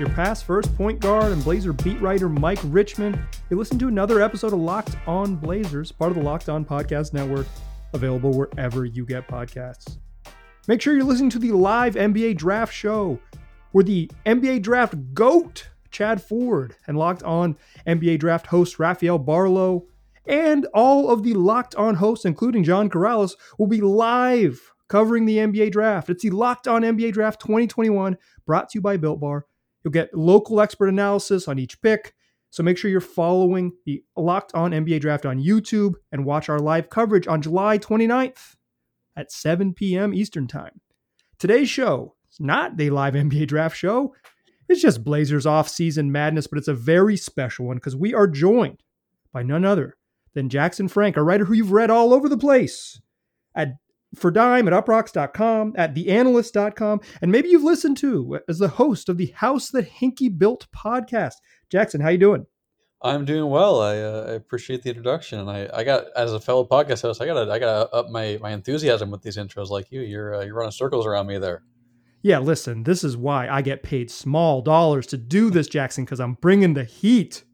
Your past first point guard and Blazer beat writer Mike Richman. You listen to another episode of Locked On Blazers, part of the Locked On Podcast Network, available wherever you get podcasts. Make sure you're listening to the live NBA Draft Show, where the NBA Draft GOAT, Chad Ford, and Locked On NBA Draft host Rafael Barlowe, and all of the Locked On hosts, including John Corrales, will be live covering the NBA Draft. It's the Locked On NBA Draft 2021, brought to you by Built Bar. You'll get local expert analysis on each pick. So make sure you're following the Locked On NBA Draft on YouTube and watch our live coverage on July 29th at 7 p.m. Eastern Time. Today's show is not the live NBA Draft show. It's just Blazers off-season madness, but it's a very special one because we are joined by none other than Jackson Frank, a writer who you've read all over the place at for dime at uproxx.com, at theanalyst.com, and maybe you've listened to as the host of the House That Hinkie Built podcast. Jackson, how you doing? I'm doing well. I, uh, I appreciate the introduction, and I, I got as a fellow podcast host, I got I got to up my, my enthusiasm with these intros. Like you, you're uh, you're running circles around me there. Yeah, listen, this is why I get paid small dollars to do this, Jackson, because I'm bringing the heat.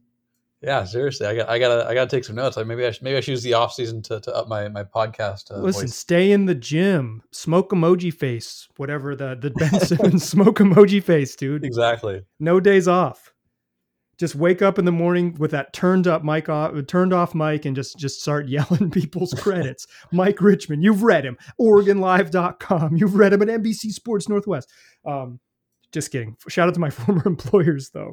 Yeah, seriously, I got I gotta I gotta take some notes. Like maybe I should, maybe I should use the off season to, to up my my podcast. Uh, Listen, voice. stay in the gym, smoke emoji face, whatever the the Ben Simmons smoke emoji face, dude. Exactly. No days off. Just wake up in the morning with that turned up mic off, turned off mic, and just just start yelling people's credits. Mike Richman, you've read him. OregonLive.com. You've read him at NBC Sports Northwest. Um, just kidding. Shout out to my former employers, though.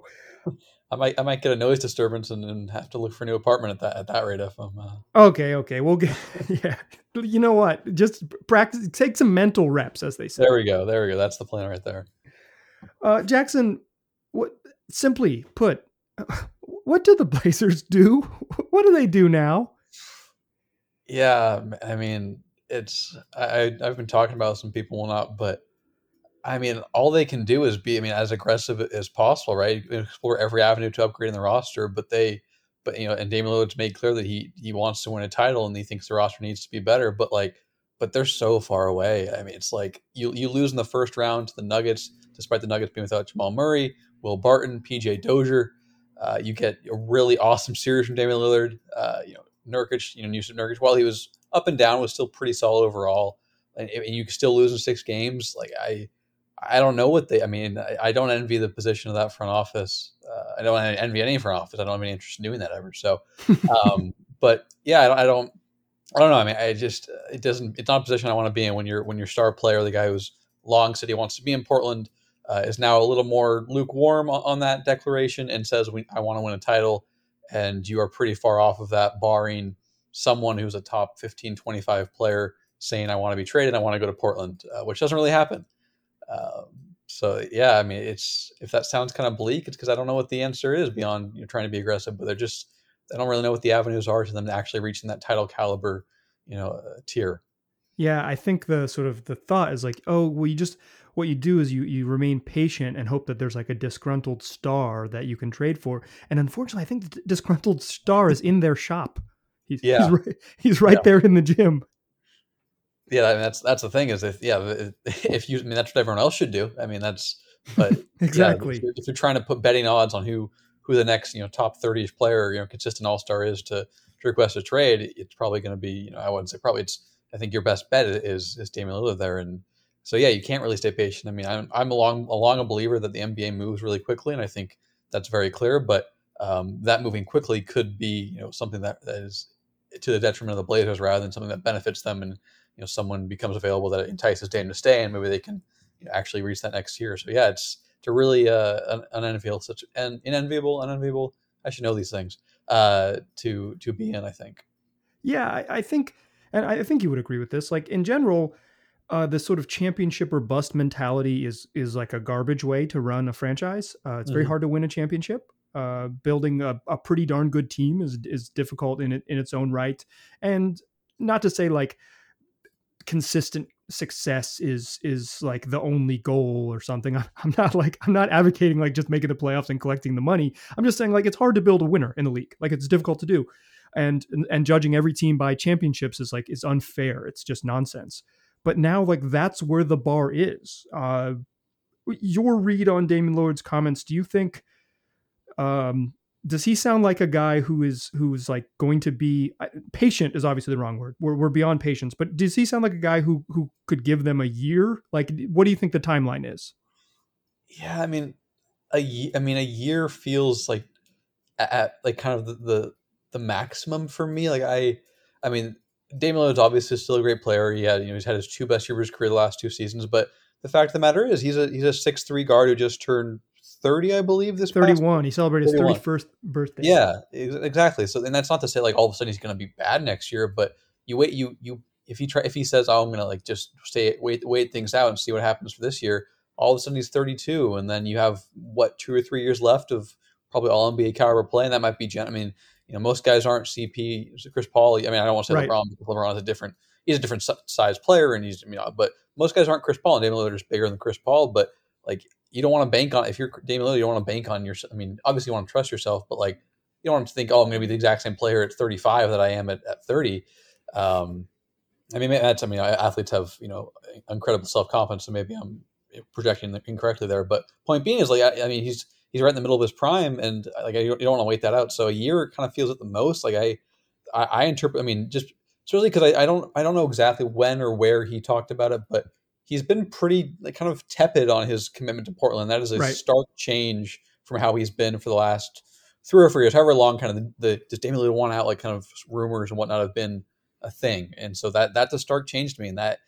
I might I might get a noise disturbance and, and have to look for a new apartment at that at that rate if I'm. Uh... Okay, okay, we'll get yeah. You know what? Just practice. Take some mental reps, as they say. There we go. There we go. That's the plan right there. Uh, Jackson, what? Simply put, what do the Blazers do? What do they do now? Yeah, I mean, it's I I've been talking about some people will not, but I mean, all they can do is be, I mean, as aggressive as possible, right? Explore every avenue to upgrade in the roster, but they, but you know, and Damian Lillard's made clear that he he wants to win a title and he thinks the roster needs to be better, but like, but they're so far away. I mean, it's like you you lose in the first round to the Nuggets, despite the Nuggets being without Jamal Murray, Will Barton, PJ Dozier. Uh, you get a really awesome series from Damian Lillard. Uh, you know, Nurkic, you know, Jusuf Nurkic, while he was up and down, was still pretty solid overall. And, and you still lose in six games. Like I, I don't know what they. I mean, I, I don't envy the position of that front office. Uh, I don't envy any front office. I don't have any interest in doing that ever. So, um, but yeah, I don't, I don't. I don't know. I mean, I just it doesn't. It's not a position I want to be in when you're when your star player, the guy who's long said he wants to be in Portland, uh, is now a little more lukewarm on, on that declaration and says, we, "I want to win a title," and you are pretty far off of that, barring someone who's a top 15, 25 player saying, "I want to be traded. I want to go to Portland," uh, which doesn't really happen. Um, so yeah, I mean, it's if that sounds kind of bleak, it's because I don't know what the answer is beyond you know, trying to be aggressive, but they're just they don't really know what the avenues are to them actually reaching that title caliber, you know, uh, tier. Yeah, I think the sort of the thought is like, oh, well, you just what you do is you you remain patient and hope that there's like a disgruntled star that you can trade for. And unfortunately, I think the disgruntled star is in their shop. He's yeah. he's right, he's right yeah. there in the gym yeah, I mean, that's that's the thing is if yeah, if you I mean that's what everyone else should do. I mean that's but exactly yeah, if, you're, if, you're, trying to put betting odds on who who the next you know top 30 player you know consistent all star is to, to request a trade, it's probably going to be you know I wouldn't say probably it's I think your best bet is is Damian Lillard there and so yeah you can't really stay patient. I mean I'm I'm along along a believer that the NBA moves really quickly and I think that's very clear, but um, that moving quickly could be you know something that, that is to the detriment of the Blazers rather than something that benefits them and you know someone becomes available that entices Dame to stay, and maybe they can you know, actually reach that next year. So yeah, it's to really uh, an, unenviable such an inenviable, unenviable. I should know these things uh, to to be in. I think. Yeah, I, I think, and I think you would agree with this. Like in general, uh, the sort of championship or bust mentality is is like a garbage way to run a franchise. Uh, it's very mm-hmm. hard to win a championship. Uh, building a, a, pretty darn good team is is difficult in it in its own right, and not to say like consistent success is is like the only goal or something. I'm not like I'm not advocating like just making the playoffs and collecting the money. I'm just saying like it's hard to build a winner in the league. Like it's difficult to do. And and judging every team by championships is like is unfair. It's just nonsense. But now like that's where the bar is. Uh your read on Damian Lillard's comments, do you think um, does he sound like a guy who is who's like going to be patient is obviously the wrong word we're, we're beyond patience but does he sound like a guy who who could give them a year like what do you think the timeline is yeah i mean a i mean a year feels like at like kind of the the, the maximum for me like i i mean Damian is obviously still a great player. He had, you know, he's had his two best years of his career the last two seasons. But the fact of the matter is, he's a he's a six three guard who just turned 30, I believe. This 31. He celebrated 31. his 31st birthday. Yeah, exactly. So, and that's not to say like all of a sudden he's going to be bad next year, but you wait, you, you, if he try, if he says, oh, I'm going to like just stay, wait, wait things out and see what happens for this year, all of a sudden he's 32. And then you have what, two or three years left of probably all NBA caliber play. And that might be, gen- I mean, you know, most guys aren't CP, Chris Paul. I mean, I don't want to say right. LeBron, because LeBron is a different, he's a different size player and he's, you know, but most guys aren't Chris Paul and Damian Lillard is bigger than Chris Paul, but like you don't want to bank on if you're Damian Lillard, you don't want to bank on your. I mean, obviously you want to trust yourself, but like you don't want to think, oh, I'm going to be the exact same player at 35 that I am at, at 30. Um, I mean, that's. I mean, athletes have you know incredible self confidence, so maybe I'm projecting incorrectly there. But point being is like, I, I, mean, he's he's right in the middle of his prime, and like you don't, don't want to wait that out. So a year kind of feels at the most. Like I, I, I interpret. I mean, just especially because I, I don't I don't know exactly when or where he talked about it, but he's been pretty like, kind of tepid on his commitment to Portland. That is a right. stark change from how he's been for the last three or four years, however long kind of the, the does Damian Lillard want out like kind of rumors and whatnot have been a thing. And so that that's a stark change to me. And that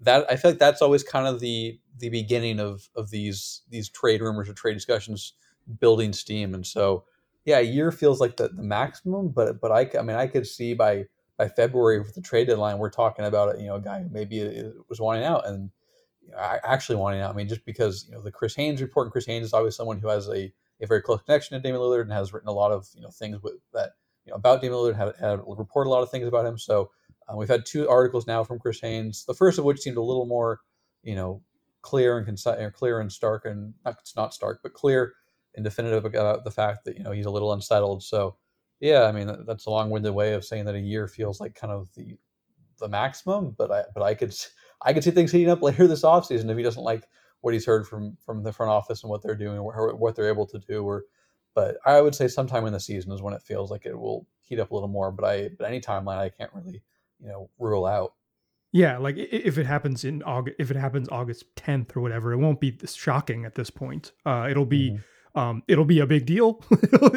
that I feel like that's always kind of the the beginning of of these these trade rumors or trade discussions building steam. And so yeah, a year feels like the, the maximum, but but I I mean I could see by by February with the trade deadline, we're talking about you know a guy who maybe uh, was wanting out and know, actually wanting out. I mean, just because you know the Chris Haynes report, and Chris Haynes is always someone who has a, a very close connection to Damian Lillard and has written a lot of you know things with that you know about Damian Lillard, had, had reported a lot of things about him. So um, we've had two articles now from Chris Haynes. The first of which seemed a little more you know clear and concise, clear and stark, and not not stark, but clear and definitive about the fact that you know he's a little unsettled. So yeah, I mean that's a long-winded way of saying that a year feels like kind of the the maximum, but I but I could I could see things heating up later this offseason if he doesn't like what he's heard from from the front office and what they're doing or what they're able to do. Or, but I would say sometime in the season is when it feels like it will heat up a little more. But I but any timeline I can't really you know rule out. Yeah, like if it happens in August, if it happens August 10th or whatever, it won't be shocking at this point. Uh, it'll be. Mm-hmm um, it'll be a big deal.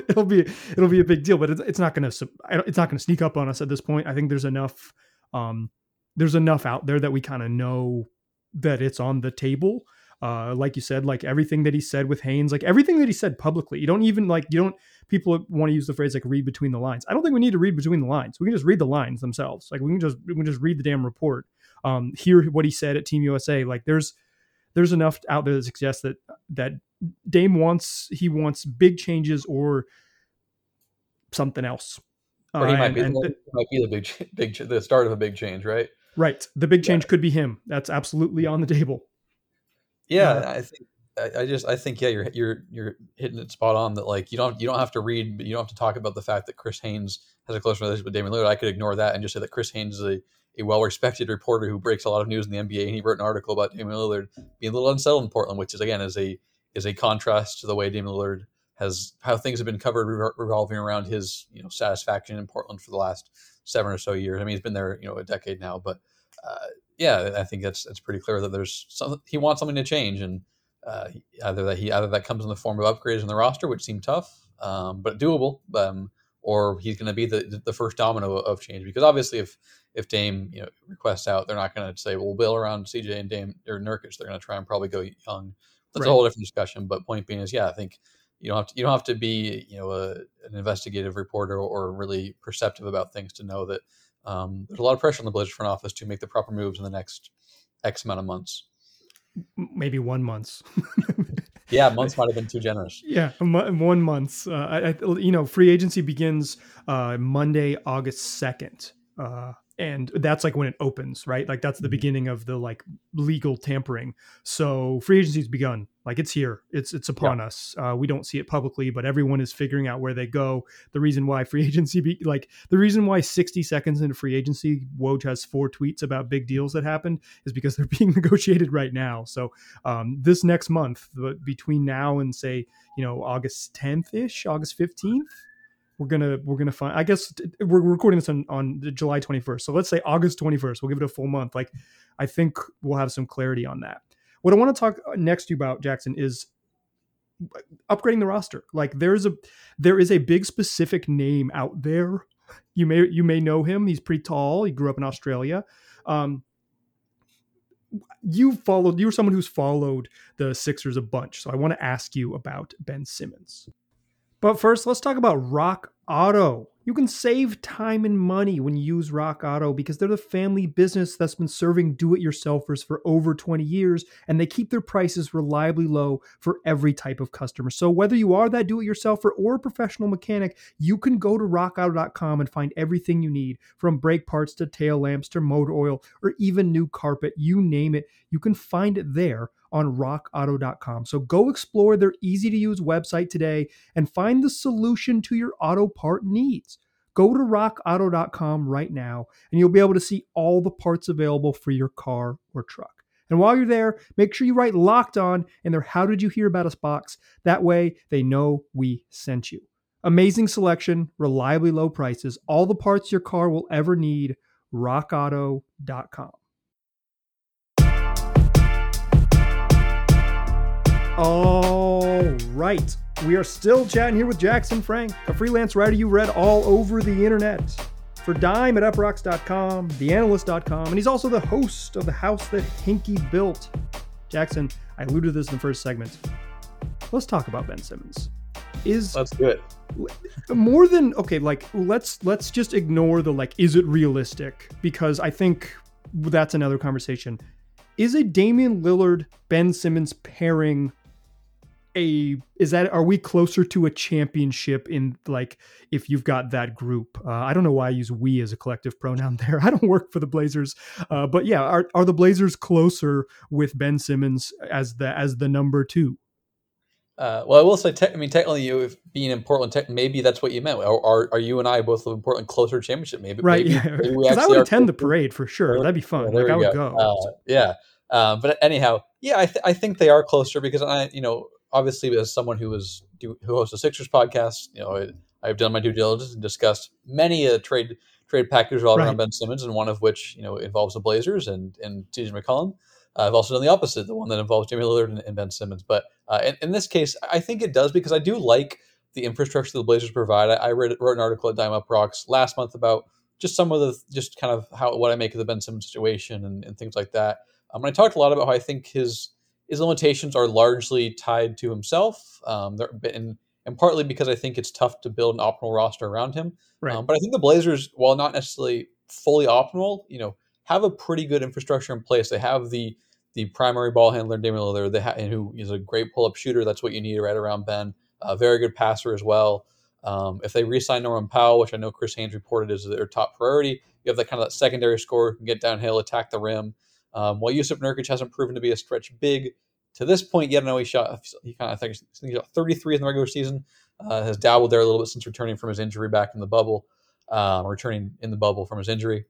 it'll be it'll be a big deal, but it's, it's not going to it's not to sneak up on us at this point. I think there's enough um, there's enough out there that we kind of know that it's on the table. Uh, like you said, like everything that he said with Haynes, like everything that he said publicly. You don't even like you don't people want to use the phrase like read between the lines. I don't think we need to read between the lines. We can just read the lines themselves. Like we can just we can just read the damn report. Um, hear what he said at Team USA. Like there's there's enough out there that suggests that that Dame wants he wants big changes or something else. Or he uh, might, be, the, might be the big big the start of a big change, right? Right. The big change yeah. could be him. That's absolutely on the table. Yeah, uh, I think I, I just I think yeah, you're you're you're hitting it spot on that like you don't you don't have to read you don't have to talk about the fact that Chris Haynes has a close relationship with Damian Lillard. I could ignore that and just say that Chris Haynes is a a well respected reporter who breaks a lot of news in the NBA, and he wrote an article about Damian Lillard being a little unsettled in Portland, which is again is a is a contrast to the way Damian Lillard has how things have been covered revolving around his you know satisfaction in Portland for the last seven or so years. I mean, he's been there you know a decade now, but uh, yeah, I think that's it's pretty clear that there's some he wants something to change, and uh, either that he either that comes in the form of upgrades in the roster, which seem tough um, but doable, um, or he's going to be the the first domino of change. Because obviously, if if Dame you know requests out, they're not going to say, "Well, we'll build around CJ and Dame or Nurkic." They're going to try and probably go young. That's right. a whole different discussion. But point being is, yeah, I think you don't have to you don't have to be you know a, an investigative reporter or really perceptive about things to know that um, there's a lot of pressure on the Blazers front office to make the proper moves in the next X amount of months. Maybe one month. yeah, months might have been too generous. Yeah, one month. Uh, I, you know, free agency begins uh, Monday, August second. Uh, and that's like when it opens, right? Like that's the mm-hmm. beginning of the like legal tampering. So free agency's begun. Like it's here. It's it's upon yeah. us. Uh, we don't see it publicly, but everyone is figuring out where they go. The reason why free agency, be, like the reason why 60 seconds into free agency, Woj has four tweets about big deals that happened is because they're being negotiated right now. So um, this next month, between now and say you know August 10th ish, August 15th we're gonna we're gonna find i guess we're recording this on on july 21st so let's say august 21st we'll give it a full month. Like i think we'll have some clarity on that. What i want to talk next to you about jackson is upgrading the roster. Like there's a there is a big specific name out there. You may you may know him. He's pretty tall. He grew up in australia. Um you followed you're someone who's followed the sixers a bunch. So i want to ask you about ben simmons but first, let's talk about Rock Auto. You can save time and money when you use Rock Auto because they're the family business that's been serving do it yourselfers for over 20 years and they keep their prices reliably low for every type of customer. So, whether you are that do it yourselfer or a professional mechanic, you can go to rockauto.com and find everything you need from brake parts to tail lamps to motor oil or even new carpet. You name it, you can find it there on rockauto.com. So go explore their easy to use website today and find the solution to your auto part needs. Go to rockauto.com right now and you'll be able to see all the parts available for your car or truck. And while you're there, make sure you write locked on in their How Did You Hear About Us box. That way they know we sent you. Amazing selection, reliably low prices, all the parts your car will ever need. RockAuto.com. All right. We are still chatting here with Jackson Frank, a freelance writer you read all over the internet. For Dime at uproxx.com, theanalyst.com, and he's also the host of The House That Hinkie Built. Jackson, I alluded to this in the first segment. Let's talk about Ben Simmons. Is Let's do it. More than okay, like let's let's just ignore the like is it realistic because I think that's another conversation. Is a Damian Lillard Ben Simmons pairing a is that are we closer to a championship in like if you've got that group uh, i don't know why i use we as a collective pronoun there i don't work for the blazers uh, but yeah are, are the blazers closer with ben simmons as the as the number two uh, well, I will say, te- I mean, technically, you being in Portland, te- maybe that's what you meant. Are, are, are you and I both live in Portland closer championship? Maybe, right? Maybe, yeah, because I would attend the parade for sure. That'd be fun. like I would go. go. Uh, yeah, uh, but anyhow, yeah, I, th- I think they are closer because I, you know, obviously as someone who was who hosts a Sixers podcast, you know, I, have done my due diligence and discussed many a trade trade package all right. around Ben Simmons, and one of which you know involves the Blazers and and CJ McCollum. Uh, I've also done the opposite, the one that involves Jimmy Lillard and, and Ben Simmons. But uh, in, in, this case, I think it does because I do like the infrastructure the Blazers provide. I, I read, wrote an article at Dime UPROXX last month about just some of the just kind of how what I make of the Ben Simmons situation and, and things like that. Um, and I talked a lot about how I think his his limitations are largely tied to himself. Um, and, and partly because I think it's tough to build an optimal roster around him. Right. Um, but I think the Blazers, while not necessarily fully optimal, you know, have a pretty good infrastructure in place. They have the the primary ball handler, Damian Lillard, they ha- who is a great pull up shooter. That's what you need right around Ben. A very good passer as well. Um, if they re-sign Norman Powell, which I know Chris Haynes reported is their top priority, you have that kind of that secondary scorer who can get downhill, attack the rim. Um, while Jusuf Nurkic hasn't proven to be a stretch big, to this point yet. I know he shot. He kind of I think he shot 33 in the regular season. Uh, has dabbled there a little bit since returning from his injury back in the bubble, um, returning in the bubble from his injury.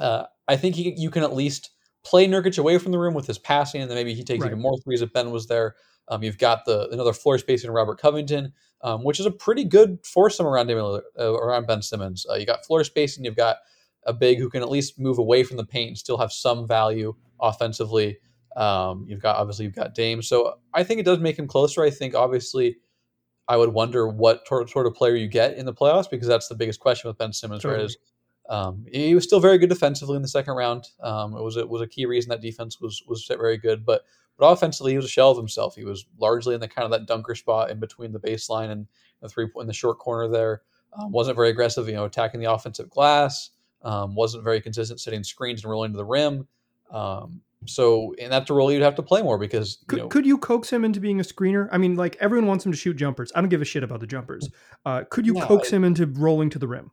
Uh, I think he, you can at least play Nurkic away from the rim with his passing, and then maybe he takes right. even more threes if Ben was there. Um, you've got the another floor spacing Robert Covington, um, which is a pretty good foursome around uh, around Ben Simmons. Uh, you got floor spacing, you've got a big who can at least move away from the paint and still have some value offensively. Um, you've got obviously you've got Dame, so I think it does make him closer. I think obviously I would wonder what sort of player you get in the playoffs because that's the biggest question with Ben Simmons. Totally. Right, is um, he was still very good defensively in the second round. Um, it was it was a key reason that defense was was very good, but but offensively he was a shell of himself. He was largely in the kind of that dunker spot in between the baseline and the three in the short corner there. Um, wasn't very aggressive, you know, attacking the offensive glass. Um, wasn't very consistent setting screens and rolling to the rim. Um, so, and that's a role you'd have to play more because could you know, could you coax him into being a screener? I mean, like everyone wants him to shoot jumpers. I don't give a shit about the jumpers. Uh, could you coax him into rolling to the rim?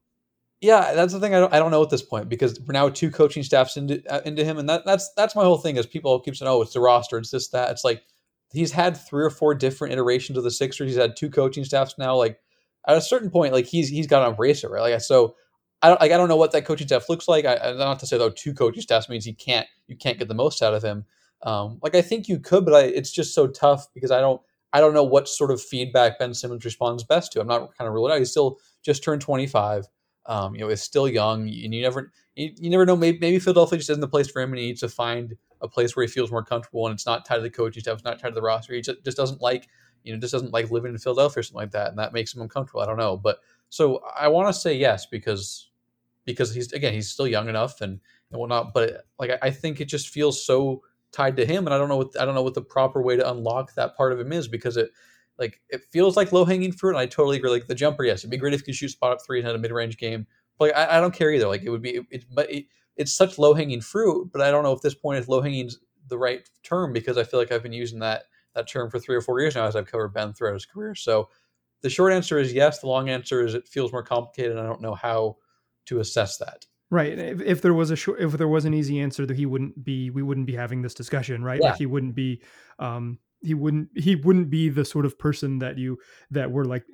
Yeah, that's the thing. I don't, I don't know at this point because we're now two coaching staffs into uh, into him, and that that's that's my whole thing. Is people keep saying, "Oh, it's the roster, it's this that." It's like he's had three or four different iterations of the Sixers. He's had two coaching staffs now. Like at a certain point, like he's he's got to embrace it, right? Like so, I don't like I don't know what that coaching staff looks like. I, not to say though two coaching staffs means he can't you can't get the most out of him. Um, like I think you could, but I, it's just so tough because I don't I don't know what sort of feedback Ben Simmons responds best to. I'm not kind of ruling out. He's still just turned 25. Um, you know, is still young, and you never you, you never know. Maybe, maybe Philadelphia just isn't the place for him, and he needs to find a place where he feels more comfortable, and it's not tied to the coaching staff, it's not tied to the roster. He just, just doesn't like you know just doesn't like living in Philadelphia or something like that, and that makes him uncomfortable. I don't know, but so I want to say yes because because he's again he's still young enough and and whatnot, but like I, I think it just feels so tied to him, and I don't know what I don't know what the proper way to unlock that part of him is because it like it feels like low hanging fruit. And I totally agree. Like the jumper, yes, it'd be great if you could shoot spot up three and had a mid range game. But like, I, I, don't care either. Like it would be, it, but it, it's such low hanging fruit. But I don't know if this point is low hanging the right term because I feel like I've been using that that term for three or four years now as I've covered Ben throughout his career. So the short answer is yes. The long answer is it feels more complicated. I don't know how to assess that. Right. If, if there was a short, if there was an easy answer, that he wouldn't be, we wouldn't be having this discussion, right? Yeah. Like he wouldn't be, um, he wouldn't, he wouldn't be the sort of person that you that we're like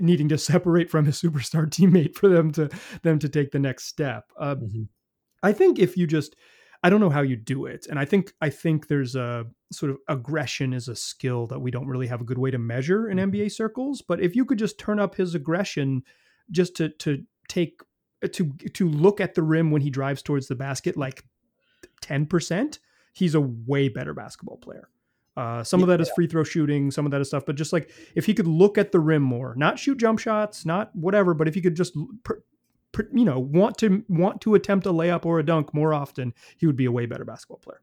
needing to separate from his superstar teammate for them to them to take the next step. Uh, mm-hmm. I think if you just, I don't know how you do it, and I think I think there's a sort of aggression is a skill that we don't really have a good way to measure in mm-hmm. NBA circles. But if you could just turn up his aggression, just to to take to to look at the rim when he drives towards the basket like 10%, he's a way better basketball player. Uh, some yeah, of that is free throw shooting, some of that is stuff, but just like if he could look at the rim more, not shoot jump shots, not whatever, but if he could just, per, per, you know, want to want to attempt a layup or a dunk more often, he would be a way better basketball player.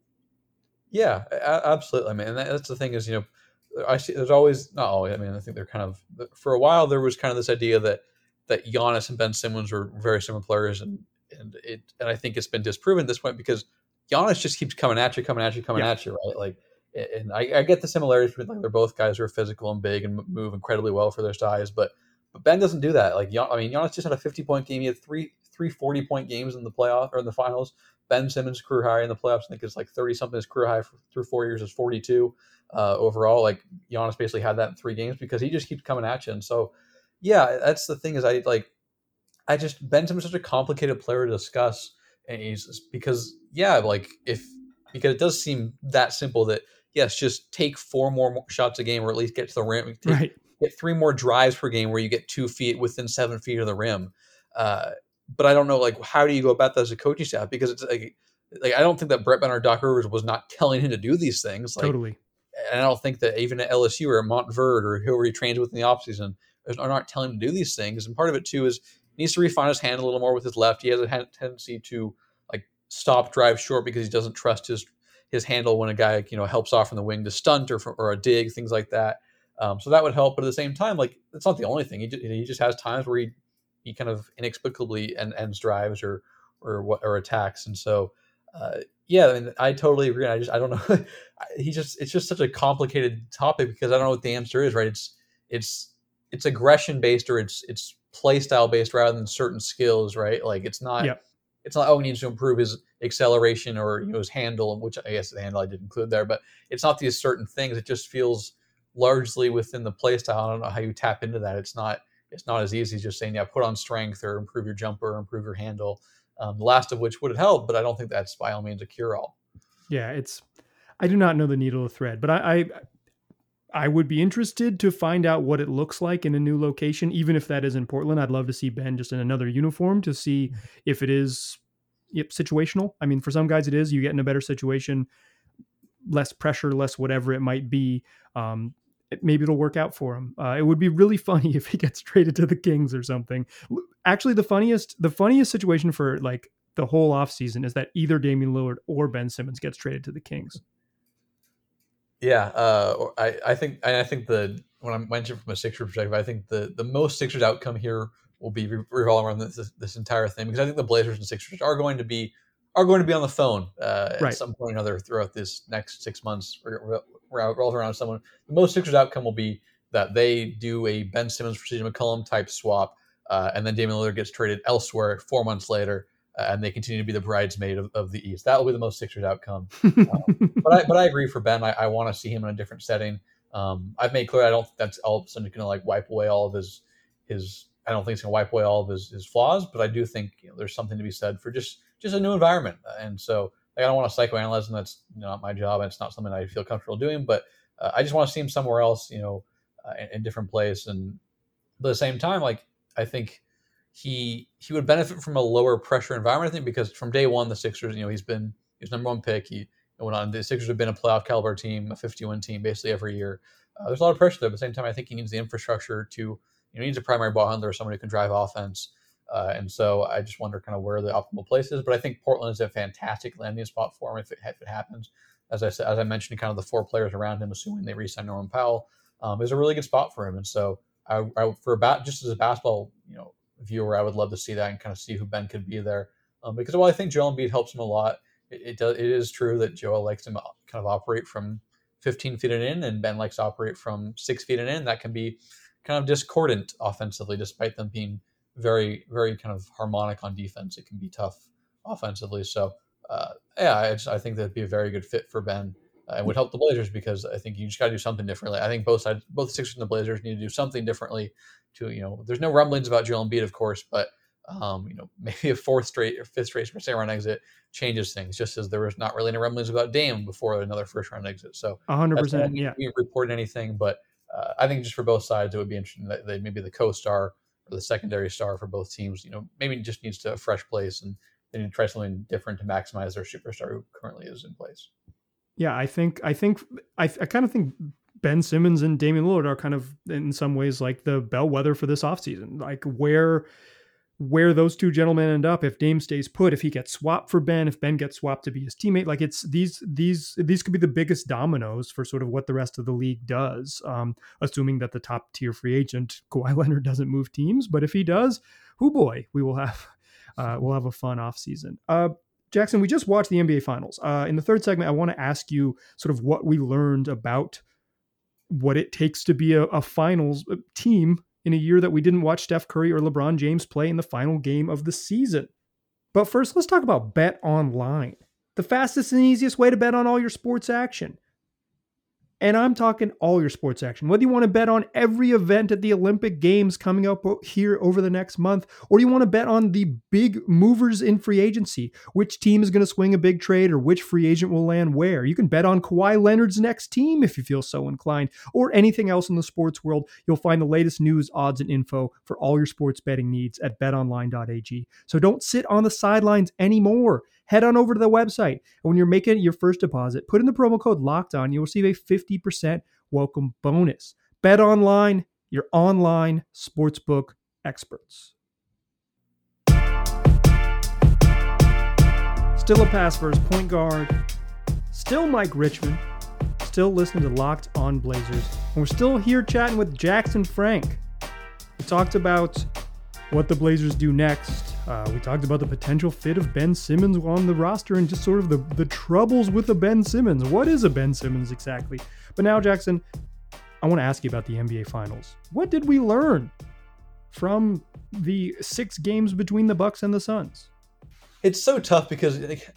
Yeah, absolutely. I mean, that's the thing is, you know, I see there's always not always. I mean, I think they're kind of for a while there was kind of this idea that that Giannis and Ben Simmons were very similar players, and and it and I think it's been disproven at this point because Giannis just keeps coming at you, coming at you, coming yeah. at you, right? Like, and I, I, get the similarities between like they're both guys who are physical and big and move incredibly well for their size, but but Ben doesn't do that. Like, I mean, Giannis just had a 50 point game. He had three three 40 point games in the playoff or in the finals. Ben Simmons' career high in the playoffs, I think, is like 30 something. His career high for, through four years is 42 uh, overall. Like, Giannis basically had that in three games because he just keeps coming at you. And so, yeah, that's the thing is I like I just Ben Simmons such a complicated player to discuss, and he's because yeah, like if because it does seem that simple that yes, just take four more shots a game, or at least get to the rim. Take, right. Get three more drives per game where you get two feet within seven feet of the rim. Uh, but I don't know, like, how do you go about that as a coaching staff? Because it's like, like I don't think that Brett Bennett or Doc Rivers was not telling him to do these things. Like, totally. And I don't think that even at LSU or at Montverde or whoever he trains with in the offseason are not telling him to do these things. And part of it too is he needs to refine his hand a little more with his left. He has a tendency to like stop drive short because he doesn't trust his his handle when a guy you know helps off from the wing to stunt or or a dig things like that. Um, so that would help, but at the same time, like it's not the only thing. He just, he just has times where he he kind of inexplicably end, ends drives or or what or attacks, and so uh, yeah, I mean I totally agree. I just I don't know. he just it's just such a complicated topic because I don't know what the answer is. Right? It's it's it's aggression based or it's it's play style based rather than certain skills, right? Like it's not yep. it's not oh he needs to improve his acceleration or you know his handle, which I guess the handle I did include there, but it's not these certain things. It just feels largely within the play style. I don't know how you tap into that. It's not it's not as easy as just saying, yeah, put on strength or improve your jumper or improve your handle. Um, the last of which would help, but I don't think that's by all means a cure all. Yeah, it's I do not know the needle of thread, but I, I I would be interested to find out what it looks like in a new location, even if that is in Portland. I'd love to see Ben just in another uniform to see mm-hmm. if it is yep, situational. I mean, for some guys, it is. You get in a better situation, less pressure, less whatever it might be. Um, maybe it'll work out for him. Uh, it would be really funny if he gets traded to the Kings or something. Actually, the funniest, the funniest situation for like the whole offseason is that either Damian Lillard or Ben Simmons gets traded to the Kings. Yeah, uh, I I think I think the when I mentioned from a Sixers perspective, I think the the most Sixers outcome here will be revolving around this, this entire thing because I think the Blazers and Sixers are going to be are going to be on the phone uh, right. at some point or another throughout this next six months. we're Revolve around someone. The most Sixers outcome will be that they do a Ben Simmons for CJ McCollum type swap uh, and then Damian Lillard gets traded elsewhere four months later, and they continue to be the bridesmaid of, of the East. That will be the most Sixers outcome. Um, but I but I agree for Ben. I, I want to see him in a different setting. Um, I've made clear I don't think that's all of a sudden going to like wipe away all of his his. I don't think it's going to wipe away all of his, his flaws, but I do think you know, there's something to be said for just just a new environment. And so like, I don't want to psychoanalyze him. That's not my job. And it's not something I feel comfortable doing. But uh, I just want to see him somewhere else, you know, uh, in, in different place. And at the same time, like I think he he would benefit from a lower pressure environment. I think because from day one, the Sixers, you know, he's been he's number one pick. He went on. The Sixers have been a playoff caliber team, a 51 team, basically every year. Uh, there's a lot of pressure there. But at the same time, I think he needs the infrastructure to, you know, he needs a primary ball handler, someone who can drive offense. Uh, and so I just wonder kind of where the optimal place is. But I think Portland is a fantastic landing spot for him if it, if it happens. As I said, as I mentioned, kind of the four players around him, assuming they re-sign Norman Powell, um, is a really good spot for him. And so I, I for about just as a basketball, you know, viewer, I would love to see that and kind of see who Ben could be there. Um, because while I think Joel Embiid helps him a lot, it, it does it is true that Joel likes to kind of operate from 15 feet and in, and Ben likes to operate from six feet and in. That can be kind of discordant offensively, despite them being very very kind of harmonic on defense. It can be tough offensively. So uh, yeah, I, just, I think that'd be a very good fit for Ben. Uh, and would help the Blazers because I think you just got to do something differently. I think both sides, both the Sixers and the Blazers, need to do something differently. To you know, there's no rumblings about Joel Embiid, of course, but um, you know, maybe a fourth straight or fifth straight first round exit changes things. Just as there was not really any rumblings about Dame before another first round exit. So 100, percent yeah, we report anything, but uh, I think just for both sides, it would be interesting that they maybe the co-star or the secondary star for both teams. You know, maybe just needs to a fresh place and they need to try something different to maximize their superstar who currently is in place. Yeah, I think I think I, I kind of think Ben Simmons and Damian Lillard are kind of in some ways like the bellwether for this offseason. Like where where those two gentlemen end up if Dame stays put, if he gets swapped for Ben, if Ben gets swapped to be his teammate, like it's these these these could be the biggest dominoes for sort of what the rest of the league does. Um, assuming that the top tier free agent Kawhi Leonard doesn't move teams, but if he does, who boy, we will have uh, we'll have a fun offseason. Uh, Jackson, we just watched the NBA Finals. Uh, in the third segment, I want to ask you sort of what we learned about what it takes to be a, a finals uh, team in a year that we didn't watch Steph Curry or LeBron James play in the final game of the season. But first, let's talk about Bet Online, the fastest and easiest way to bet on all your sports action. And I'm talking all your sports action. Whether you want to bet on every event at the Olympic Games coming up here over the next month, or you want to bet on the big movers in free agency, which team is going to swing a big trade or which free agent will land where. You can bet on Kawhi Leonard's next team if you feel so inclined, or anything else in the sports world. You'll find the latest news, odds, and info for all your sports betting needs at betonline.ag. So don't sit on the sidelines anymore head on over to the website. And when you're making your first deposit, put in the promo code locked on. You'll receive a 50% welcome bonus. Bet online, your online sportsbook experts. Still a pass first point guard. Still Mike Richman. Still listening to Locked On Blazers. And we're still here chatting with Jackson Frank. We talked about what the Blazers do next uh, we talked about the potential fit of Ben Simmons on the roster and just sort of the, the troubles with a Ben Simmons. What is a Ben Simmons exactly? But now, Jackson, I want to ask you about the NBA Finals. What did we learn from the six games between the Bucks and the Suns? It's so tough because like,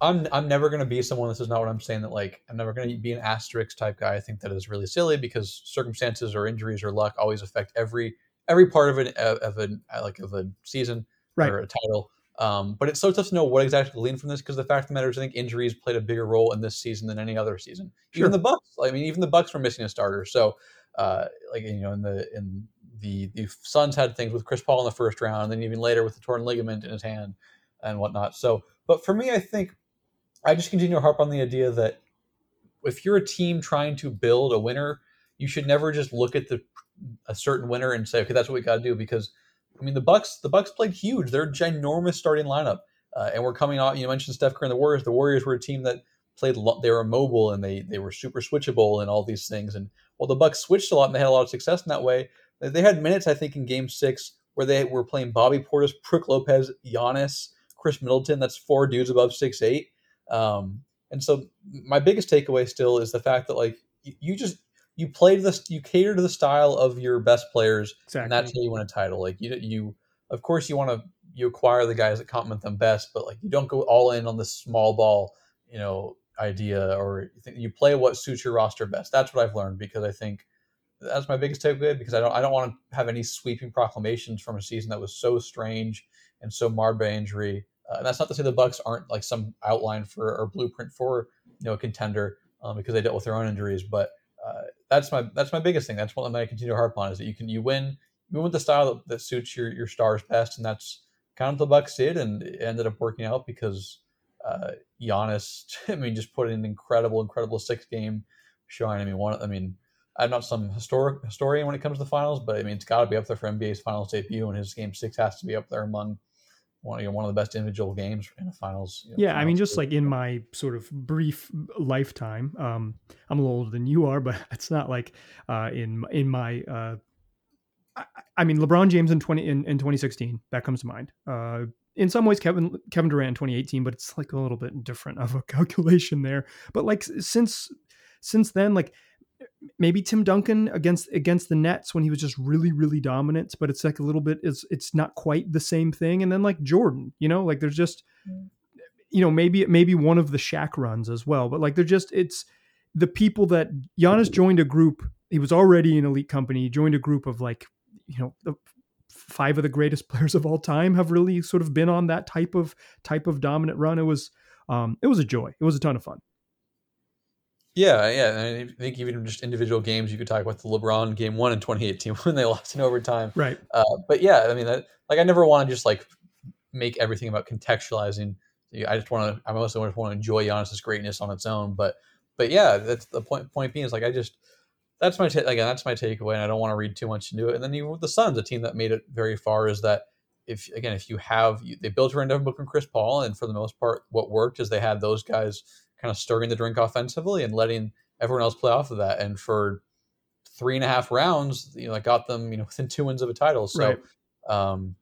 I'm I'm never going to be someone. This is not what I'm saying. That like I'm never going to be an asterisk type guy. I think that is really silly because circumstances or injuries or luck always affect every every part of an of a like of a season right. or a title. Um, but it's so tough to know what exactly to glean from this because the fact of the matter is, I think injuries played a bigger role in this season than any other season. Sure. Even the Bucks, I mean, even the Bucks were missing a starter. So, uh, like you know, in the in the the Suns had things with Chris Paul in the first round, and then even later with the torn ligament in his hand and whatnot. So, but for me, I think I just continue to harp on the idea that if you're a team trying to build a winner, you should never just look at the a certain winner and say, okay, that's what we got to do because I mean, the Bucks the Bucks played huge. They're a ginormous starting lineup, uh, and we're coming off. You mentioned Steph Curry and the Warriors. The Warriors were a team that played. They were mobile and they they were super switchable and all these things. And while the Bucks switched a lot and they had a lot of success in that way, they had minutes I think in Game Six where they were playing Bobby Portis, Brook Lopez, Giannis, Khris Middleton. That's four dudes above six eight. Um, and so my biggest takeaway still is the fact that like you just you play this you cater to the style of your best players, Exactly. and that's how you win a title. Like you you of course you want to you acquire the guys that complement them best, but like you don't go all in on the small ball, you know, idea or you, think, you play what suits your roster best. That's what I've learned because I think that's my biggest takeaway because I don't I don't want to have any sweeping proclamations from a season that was so strange and so marred by injury. Uh, and that's not to say the Bucks aren't like some outline for or blueprint for you know a contender um, because they dealt with their own injuries, but uh, that's my that's my biggest thing. That's I'm going to continue to harp on is that you can you win you win with the style that, that suits your your stars best, and that's kind of the Bucks did, and it ended up working out because uh, Giannis, I mean, just put in an incredible, incredible six game showing. I mean, one, I mean, I'm not some historic historian when it comes to the finals, but I mean, it's got to be up there for NBA's finals debut, and his game six has to be up there among one, you know, one of the best individual games in the finals. You know, yeah, finals I mean, just like in my sort of brief lifetime, um, I'm a little older than you are, but it's not like uh, in in my. Uh, I, I mean, LeBron James in twenty in, in 2016 that comes to mind. Uh, in some ways, Kevin Kevin Durant in 2018, but it's like a little bit different of a calculation there. But like since since then, like maybe Tim Duncan against against the Nets when he was just really really dominant, but it's like a little bit it's it's not quite the same thing. And then like Jordan, you know, like there's just you know maybe maybe one of the Shaq runs as well, but like they're just it's the people that Giannis joined a group. He was already an elite company. He joined a group of like you know the five of the greatest players of all time have really sort of been on that type of type of dominant run. It was um, it was a joy. It was a ton of fun. Yeah, yeah. I think even just individual games, you could talk about the LeBron game one in 2018 when they lost in overtime. Right. Uh, but yeah, I mean, that, like I never want to just like make everything about contextualizing. I just want to. I mostly just want to enjoy Giannis's greatness on its own. But but yeah, that's the point. Point being is like I just that's my ta- again that's my takeaway, and I don't want to read too much into it. And then even with the Suns, a team that made it very far, is that if again if you have you, they built around Devin Booker and Chris Paul, and for the most part, what worked is they had those guys kind of stirring the drink offensively and letting everyone else play off of that. And for three and a half rounds, you know, I got them, you know, within two wins of a title. So, Right. um,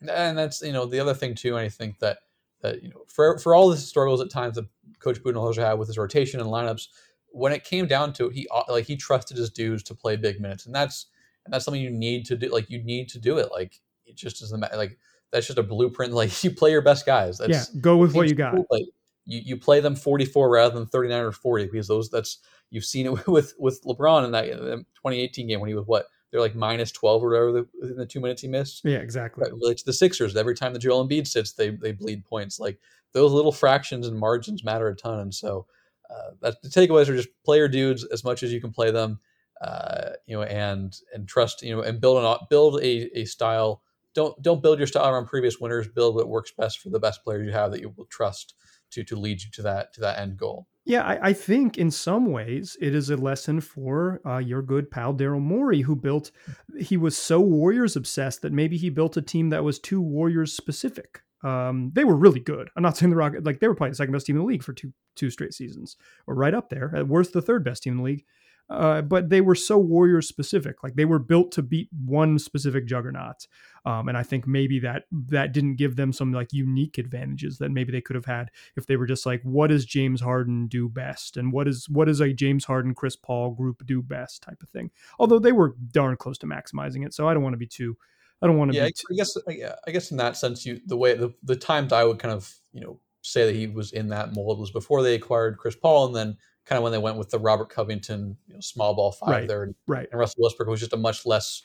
and that's you know the other thing too. And I think that that you know for for all the struggles at times that Coach Budenholzer had with his rotation and lineups, when it came down to it, he uh, like he trusted his dudes to play big minutes, and that's and that's something you need to do. Like you need to do it. Like it just doesn't matter. Like that's just a blueprint. Like you play your best guys. That's, yeah, go with what you got. but you, you play them 44 rather than 39 or 40 because those that's you've seen it with with LeBron in that, 2018 game when he was what they're like minus 12 or whatever the, within the two minutes he missed. Yeah, exactly. Right, Like the Sixers, every time the Joel Embiid sits, they they bleed points. Like those little fractions and margins matter a ton. And so uh, that the takeaways are just play your dudes as much as you can play them, uh, you know, and and trust, you know, and build an build a, a style. Don't don't build your style around previous winners. Build what works best for the best players you have that you will trust to to lead you to that to that end goal. Yeah, I, I think in some ways it is a lesson for uh, your good pal Daryl Morey, who built. He was so Warriors obsessed that maybe he built a team that was too Warriors specific. Um, they were really good. I'm not saying the Rocket like they were probably the second best team in the league for two two straight seasons, or right up there. At worst, the third best team in the league. Uh, but they were so Warriors specific. Like they were built to beat one specific juggernaut. Um, and I think maybe that that didn't give them some like unique advantages that maybe they could have had if they were just like, what does James Harden do best, and what is what does a James Harden Chris Paul group do best type of thing. Although they were darn close to maximizing it, so I don't want to be too. I don't want to Yeah, I be. Too, I guess yeah, I guess in that sense, you the way the the times I would kind of you know say that he was in that mold was before they acquired Chris Paul, and then kind of when they went with the Robert Covington you know, small ball five Right. there, and, right. and Russell Westbrook was just a much less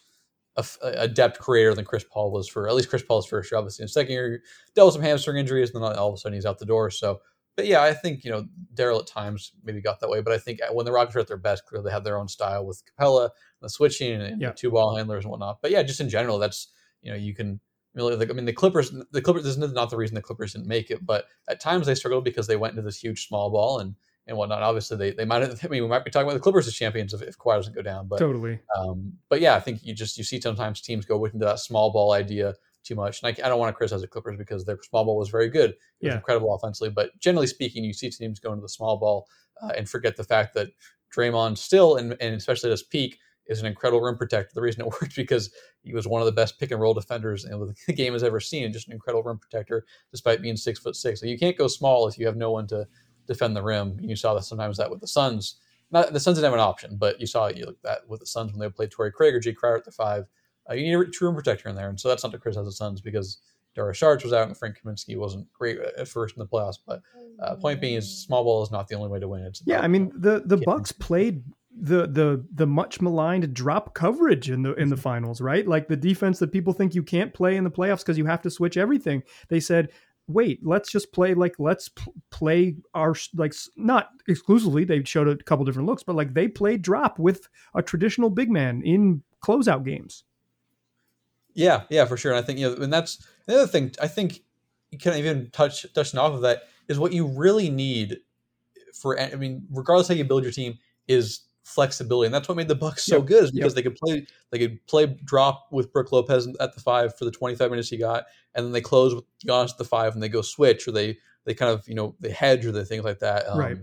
af- adept creator than Chris Paul was for at least Chris Paul's first year. Obviously, in second year, dealt with some hamstring injuries, and then all of a sudden he's out the door. So, but yeah, I think you know Daryl at times maybe got that way, but I think uh, when the Rockets were at their best, clearly they had their own style with Capela, the switching, and Yeah. the two ball handlers and whatnot. But yeah, just in general, that's you know you can. Really, like, I mean, the Clippers. The Clippers. This is not the reason the Clippers didn't make it, but at times they struggled because they went into this huge small ball and and whatnot. Obviously, they they might. Have, I mean, we might be talking about the Clippers as champions if, if Kawhi doesn't go down. But Totally. um, but yeah, I think you just you see sometimes teams go into that small ball idea too much, and I, I don't want to criticize the Clippers because their small ball was very good, it was Yeah. incredible offensively. But generally speaking, you see teams go into the small ball uh, and forget the fact that Draymond still, and, and especially at his peak, is an incredible rim protector. The reason it worked because he was one of the best pick and roll defenders in the game has ever seen, and just an incredible rim protector despite being six foot six. So you can't go small if you have no one to defend the rim. You saw that sometimes that with the Suns not the Suns didn't have an option, but you saw you look that with the Suns when they played Torrey Craig or Jae Crowder at the five. Uh, you need a true rim protector in there, and so that's not to criticize the Suns because Dario Saric was out and Frank Kaminsky wasn't great at first in the playoffs. But uh, point being is small ball is not the only way to win. It's yeah, I mean the the Bucks played the the the much maligned drop coverage in the in the finals, right? Like the defense that people think you can't play in the playoffs because you have to switch everything. They said, "Wait, let's just play like let's pl- play our like not exclusively." They showed a couple different looks, but like they played drop with a traditional big man in closeout games. Yeah, yeah, for sure. And I think you know, and that's the other thing. I think you can even touch touching off of that is what you really need for. I mean, regardless how you build your team, is flexibility, and that's what made the Bucks so yep. good. Is because yep. they could play they could play drop with Brook Lopez at the five for the twenty five minutes he got, and then they close with Giannis at the five, and they go switch, or they they kind of you know they hedge or the things like that. Um, right.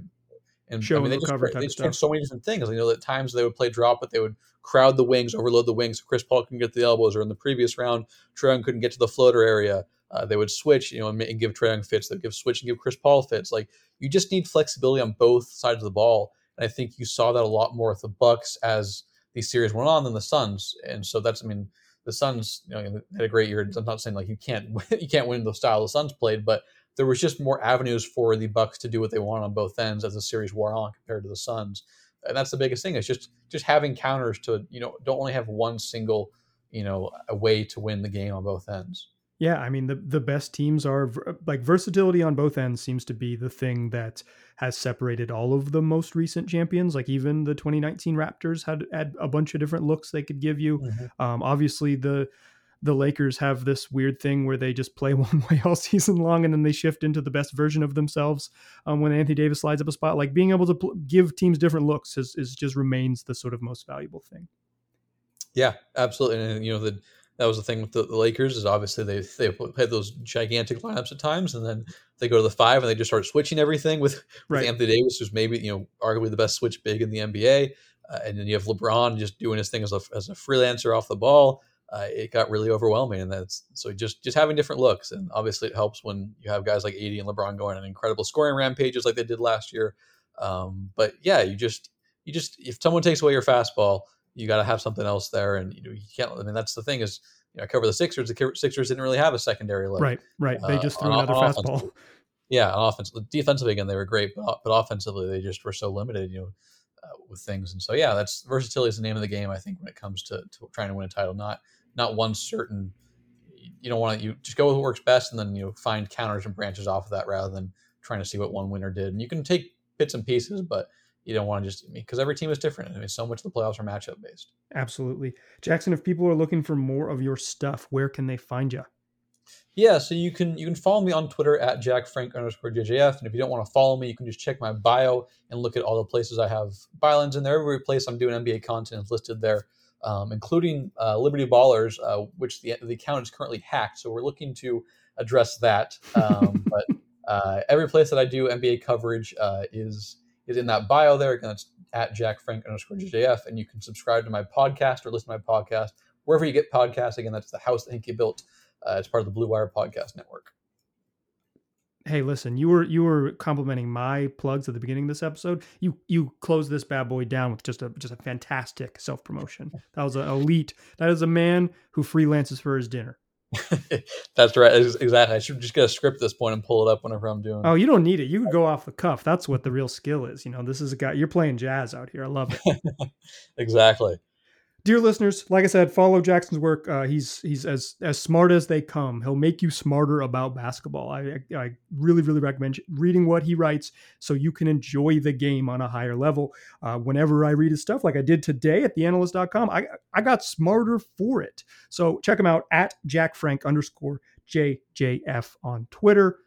And Show I mean, they just, they just so many different things. You know, at times they would play drop, but they would crowd the wings, overload the wings. So Chris Paul couldn't get to the elbows, or in the previous round, Trae Young couldn't get to the floater area. Uh, they would switch, you know, and, and give Trae Young fits. They'd give switch and give Chris Paul fits. Like you just need flexibility on both sides of the ball, I think you saw that a lot more with the Bucks as these series went on than the Suns. And so that's, I mean, the Suns, you know, had a great year. I'm not saying like you can't you can't win the style the Suns played, but there was just more avenues for the Bucks to do what they want on both ends as the series wore on compared to the Suns. And that's the biggest thing. It's just just having counters to you know don't only have one single you know a way to win the game on both ends. Yeah, I mean the the best teams are like versatility on both ends seems to be the thing that has separated all of the most recent champions. Like even the 2019 Raptors had had a bunch of different looks they could give you. Mm-hmm. Um, obviously the the Lakers have this weird thing where they just play one way all season long and then they shift into the best version of themselves um, when Anthony Davis slides up a spot. Like being able to pl- give teams different looks is, is just remains the sort of most valuable thing. Yeah, absolutely. And you know the that was the thing with the, the, Lakers is obviously they they had those gigantic lineups at times, and then they go to the five and they just start switching everything with, with right. Anthony Davis, who's maybe you know arguably the best switch big in the NBA, uh, and then you have LeBron just doing his thing as a as a freelancer off the ball uh, it got really overwhelming. And that's so just just having different looks, and obviously it helps when you have guys like AD and LeBron going on incredible scoring rampages like they did last year. Um, but yeah, you just you just if someone takes away your fastball, you got to have something else there, and you know you can't. I mean, that's the thing is. You know, I cover the Sixers. The Sixers didn't really have a secondary look. Right, right. They uh, just threw uh, another fastball. Yeah, on offense, defensively again they were great, but but offensively they just were so limited. You know, uh, with things. And so, yeah, that's versatility is the name of the game. I think when it comes to, to trying to win a title, not not one certain you don't want to you just go with what works best and then you know find counters and branches off of that rather than trying to see what one winner did and you can take bits and pieces but you don't want to just because every team is different i mean so much of the playoffs are matchup based absolutely jackson if people are looking for more of your stuff where can they find you yeah so you can you can follow me on twitter at jackfrank underscore jjf and if you don't want to follow me you can just check my bio and look at all the places i have bylines in there every place i'm doing nba content is listed there um, including uh, Liberty Ballers, uh, which the, the account is currently hacked. So we're looking to address that. Um, but uh, every place that I do NBA coverage uh, is is in that bio there. Again, it's at Jack Frank underscore JJF, and you can subscribe to my podcast or listen to my podcast wherever you get podcasts. Again, that's the house that Hinkie built. Uh, it's part of the Blue Wire Podcast Network hey listen you were you were complimenting my plugs at the beginning of this episode you you closed this bad boy down with just a just a fantastic self-promotion that was an elite that is a man who freelances for his dinner that's right exactly i should just get a script at this point and pull it up whenever i'm doing oh you don't need it you could go off the cuff that's what the real skill is you know this is a guy you're playing jazz out here i love it. Exactly dear listeners, like I said, follow Jackson's work. Uh, he's he's as as smart as they come. He'll make you smarter about basketball. I, I really really recommend reading what he writes so you can enjoy the game on a higher level. Uh, whenever I read his stuff, like I did today at theanalyst.com, I I got smarter for it. So check him out at Jack Frank underscore JJF on Twitter.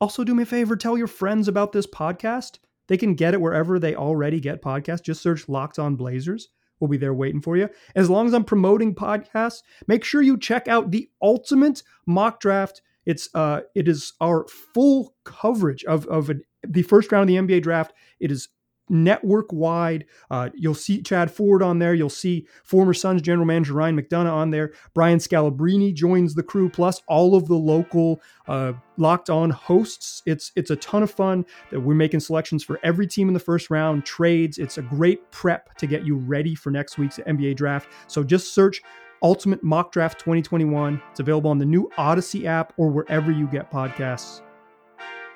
Also, do me a favor, tell your friends about this podcast. They can get it wherever they already get podcasts. Just search Locked On Blazers will be there waiting for you. As long as I'm promoting podcasts, make sure you check out the ultimate mock draft. It's uh, it is our full coverage of of an, the first round of the NBA draft. It is network wide. Uh, you'll see Chad Ford on there. You'll see former Suns general manager Ryan McDonough on there. Brian Scalabrine joins the crew, plus all of the local uh, locked on hosts. It's it's a ton of fun. That we're making selections for every team in the first round, trades. It's a great prep to get you ready for next week's NBA draft. So just search Ultimate Mock Draft 2021. It's available on the new Odyssey app or wherever you get podcasts.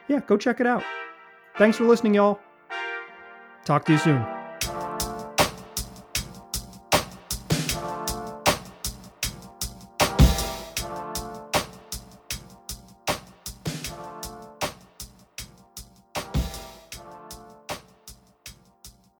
Yeah, go check it out. Thanks for listening, y'all. Talk to you soon.